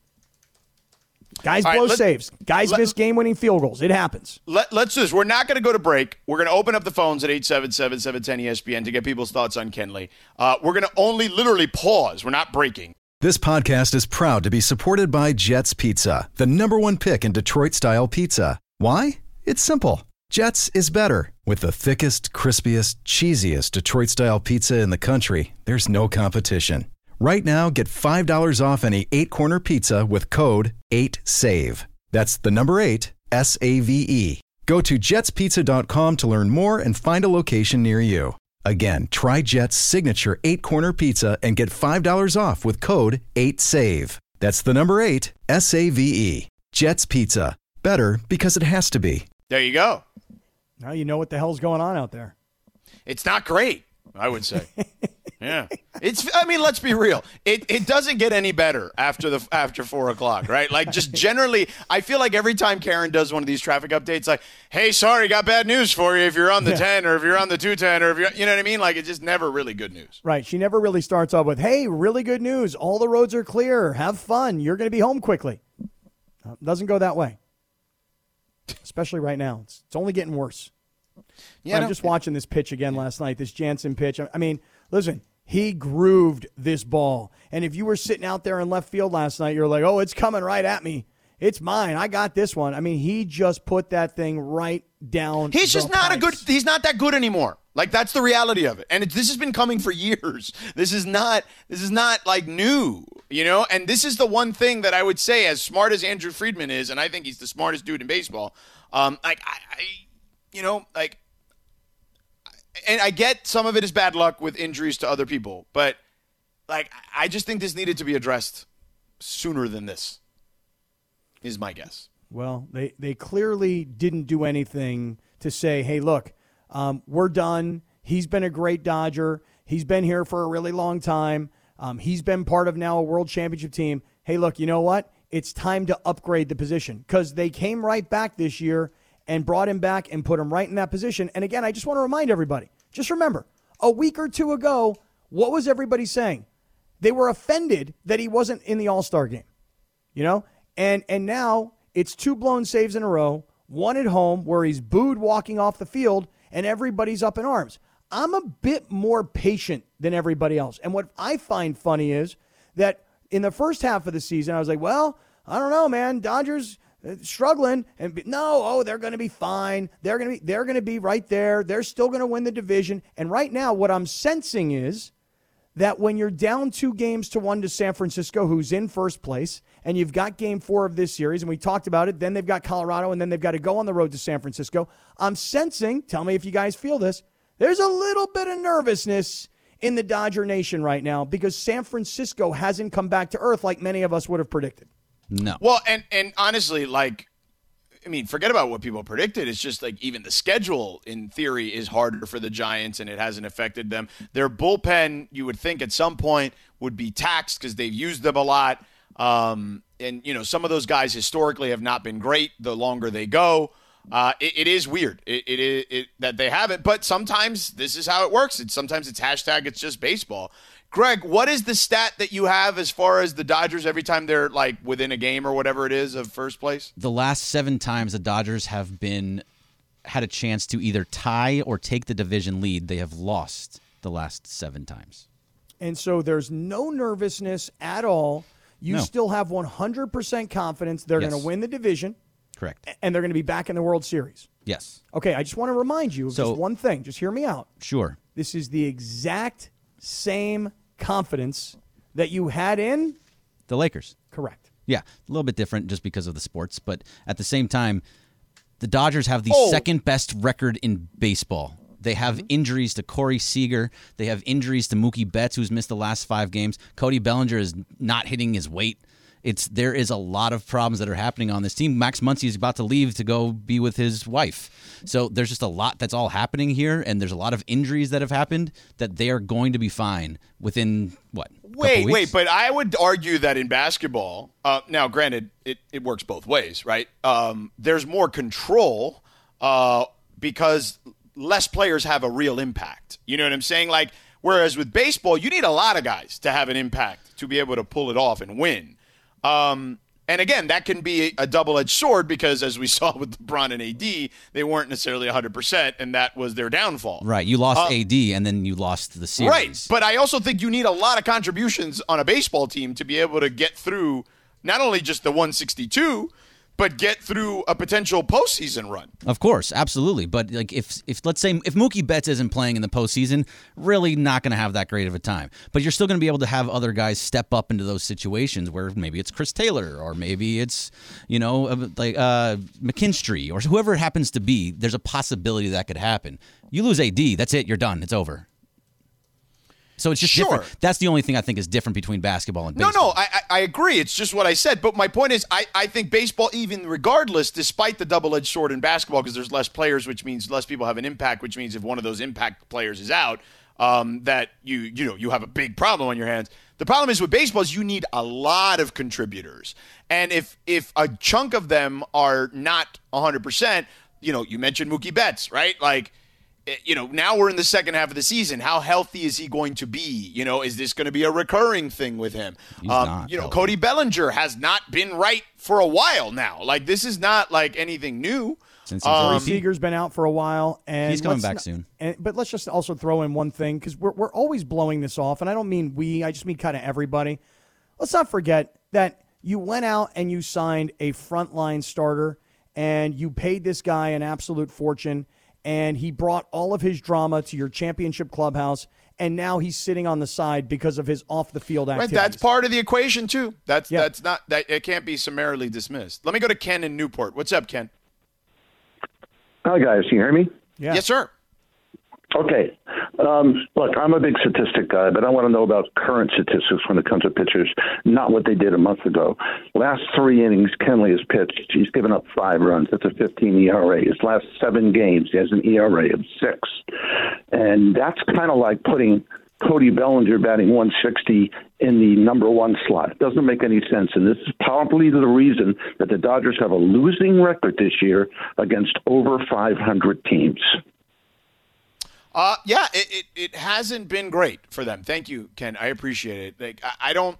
Guys All right, blow let- saves. Guys let- miss game winning field goals. It happens. Let, let's do this. We're not going to go to break. We're going to open up the phones at 877-710-ESPN to get people's thoughts on Kenley. Uh, we're going to only literally pause. We're not breaking. This podcast is proud to be supported by Jets Pizza, the number one pick in Detroit style pizza. Why? It's simple. Jets is better. With the thickest, crispiest, cheesiest Detroit style pizza in the country, there's no competition. Right now, get $5 off any eight corner pizza with code 8SAVE. That's the number eight, S A V E. Go to jetspizza.com to learn more and find a location near you. Again, try Jet's signature eight corner pizza and get $5 off with code 8SAVE. That's the number eight, S A V E. Jet's Pizza. Better because it has to be. There you go. Now you know what the hell's going on out there. It's not great, I would say. [LAUGHS] yeah, [LAUGHS] it's. I mean, let's be real. It it doesn't get any better after the after four o'clock, right? Like just generally, I feel like every time Karen does one of these traffic updates, like, "Hey, sorry, got bad news for you. If you're on the ten, or if you're on the two ten, or if you're, you know what I mean? Like it's just never really good news. Right. She never really starts off with, hey, really good news. All the roads are clear. Have fun. You're going to be home quickly. Uh, doesn't go that way. Especially right now. It's, it's only getting worse. Yeah, I'm no, just watching this pitch again last night, this Jansen pitch. I, I mean, listen, he grooved this ball. And if you were sitting out there in left field last night, you're like, oh, it's coming right at me. It's mine. I got this one. I mean, he just put that thing right down. He's just not a good. He's not that good anymore. Like that's the reality of it. And it, this has been coming for [LAUGHS] years. This is not. This is not like new. You know. And this is the one thing that I would say, as smart as Andrew Friedman is, and I think he's the smartest dude in baseball. Um, like I, I you know, like, and I get some of it is bad luck with injuries to other people, but like I just think this needed to be addressed sooner than this. Is my guess. Well, they, they clearly didn't do anything to say, hey, look, um, we're done. He's been a great Dodger. He's been here for a really long time. Um, he's been part of now a world championship team. Hey, look, you know what? It's time to upgrade the position because they came right back this year and brought him back and put him right in that position. And again, I just want to remind everybody just remember, a week or two ago, what was everybody saying? They were offended that he wasn't in the All Star game, you know? And, and now it's two blown saves in a row, one at home where he's booed walking off the field, and everybody's up in arms. I'm a bit more patient than everybody else. And what I find funny is that in the first half of the season, I was like, well, I don't know, man. Dodgers Uh, struggling and be, no, oh, they're going to be fine. They're going to be they're going to be right there. They're still going to win the division. And right now what I'm sensing is that when you're down 2 games to 1 to San Francisco who's in first place and you've got game 4 of this series and we talked about it, then they've got Colorado and then they've got to go on the road to San Francisco. I'm sensing, tell me if you guys feel this, there's a little bit of nervousness in the Dodger Nation right now because San Francisco hasn't come back to earth like many of us would have predicted. No. Well, and and honestly, like, I mean, forget about what people predicted. It's just like even the schedule, in theory, is harder for the Giants, and it hasn't affected them. Their bullpen, you would think, at some point would be taxed because they've used them a lot. Um, and you know, some of those guys historically have not been great. The longer they go, uh, it, it is weird. It, it, it, that they have it, but sometimes this is how it works. Sometimes it's hashtag. It's just baseball. Greg, what is the stat that you have as far as the Dodgers every time they're like within a game or whatever it is of first place? The last seven times the Dodgers have been had a chance to either tie or take the division lead, they have lost the last seven times. And so there's no nervousness at all. You No. still have 100% confidence they're Yes. going to win the division Correct. and they're going to be back in the World Series. Yes. Okay, I just want to remind you of So- just one thing. Just hear me out. Sure. This is the exact same confidence that you had in. The Lakers. Correct. Yeah, a little bit different just because of the sports, but at the same time, the Dodgers have the Oh. second best record in baseball. They have mm-hmm. injuries to Corey Seager. They have injuries to Mookie Betts, who's missed the last five games. Cody Bellinger is not hitting his weight. It's there is a lot of problems that are happening on this team. Max Muncy is about to leave to go be with his wife. So there's just a lot that's all happening here, and there's a lot of injuries that have happened that they are going to be fine within what? Wait, wait, but I would argue that in basketball, uh, now granted, it, it works both ways, right? Um, there's more control uh, because less players have a real impact. You know what I'm saying? Like, whereas with baseball, you need a lot of guys to have an impact to be able to pull it off and win. Um, and again, that can be a double edged sword because, as we [LAUGHS] saw with LeBron and AD, they weren't necessarily 100%, and that was their downfall. Right, you lost AD and then you lost the series. Uh, Right. But I also think you need a lot of contributions on a baseball team to be able to get through not only just the 162, but get through a potential postseason run. Of course, absolutely. But like if if let's say if Mookie Betts isn't playing in the postseason, really not going to have that great of a time. But you're still going to be able to have other guys step up into those situations where maybe it's Chris Taylor or maybe it's you know uh, like uh, McKinstry or whoever it happens to be. There's a possibility that could happen. You lose AD, that's it. You're done. It's over. So it's just Sure. different. That's the only thing I think is different between basketball and No, baseball. no, I, I I agree. It's just what I said. But my point is, I, I think baseball, even regardless, despite the double edged sword in basketball, because there's less players, which means less people have an impact, which means if one of those impact players is out, um, that you you know you have a big problem on your hands. The problem is with baseball is you need a lot of contributors, and if if a chunk of them are not 100, percent you know, you mentioned Mookie Betts, right? Like you know, now we're in the second half of the season. How healthy is he going to be? You know, is this going to be a recurring thing with him? Um, not you know, healthy. Cody Bellinger has not been right for a while now. Like this is not like anything new. Since he's Um, Corey MVP. Seager's been out for a while, and He's coming back not- soon. And, but let's just also throw in one thing because we're we're always blowing this off, and I don't mean we. I just mean kind of everybody. Let's not forget that you went out and you signed a frontline starter, and you paid this guy an absolute fortune, and he brought all of his drama to your championship clubhouse, and now he's sitting on the side because of his off the field Right, that's part of the equation too. That's Yeah. that's not that it can't be summarily dismissed. Let me go to Ken in Newport. What's up, Ken? Hi, guys. Can you hear me? Yeah. Yes, sir. Okay. Um, look, I'm a big statistic guy, but I want to know about current statistics when it comes to pitchers, not what they did a month ago. Last three innings, Kenley has pitched. He's given up five runs. That's a 15 ERA. His last seven games, he has an ERA of six. And that's kind of like putting Cody Bellinger batting 160 in the number one slot. It doesn't make any sense. And this is probably the reason that the Dodgers have a losing record this year against over 500 teams. Uh, yeah, it, it, it hasn't been great for them. Thank you, Ken. I appreciate it. Like I, I don't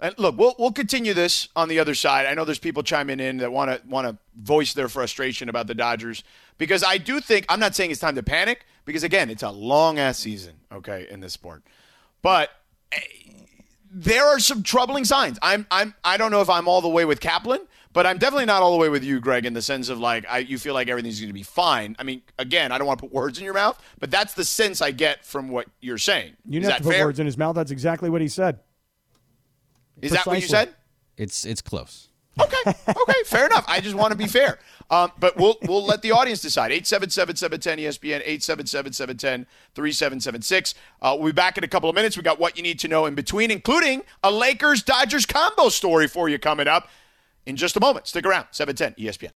and look. We'll we'll continue this on the other side. I know there's people chiming in that want to want to voice their frustration about the Dodgers because I do think I'm not saying it's time to panic because again, it's a long ass season, okay, in this sport, but. eh, There are some troubling signs. I'm I'm I don't know if I'm all the way with Kaplan, but I'm definitely not all the way with you, Greg, in the sense of like I, you feel like everything's going to be fine. I mean, again, I don't want to put words in your mouth, but that's the sense I get from what you're saying. You Is didn't have to put fair? words in his mouth. That's exactly what he said. Is that what you said? It's it's close. Okay, okay, fair enough. I just want to be fair. Um, but we'll we'll let the audience decide. 877-710 ESPN, 877-710-3776. Uh, we'll be back in a couple of minutes. We got what you need to know in between, including a Lakers Dodgers combo story for you coming up in just a moment. Stick around. 710 ESPN.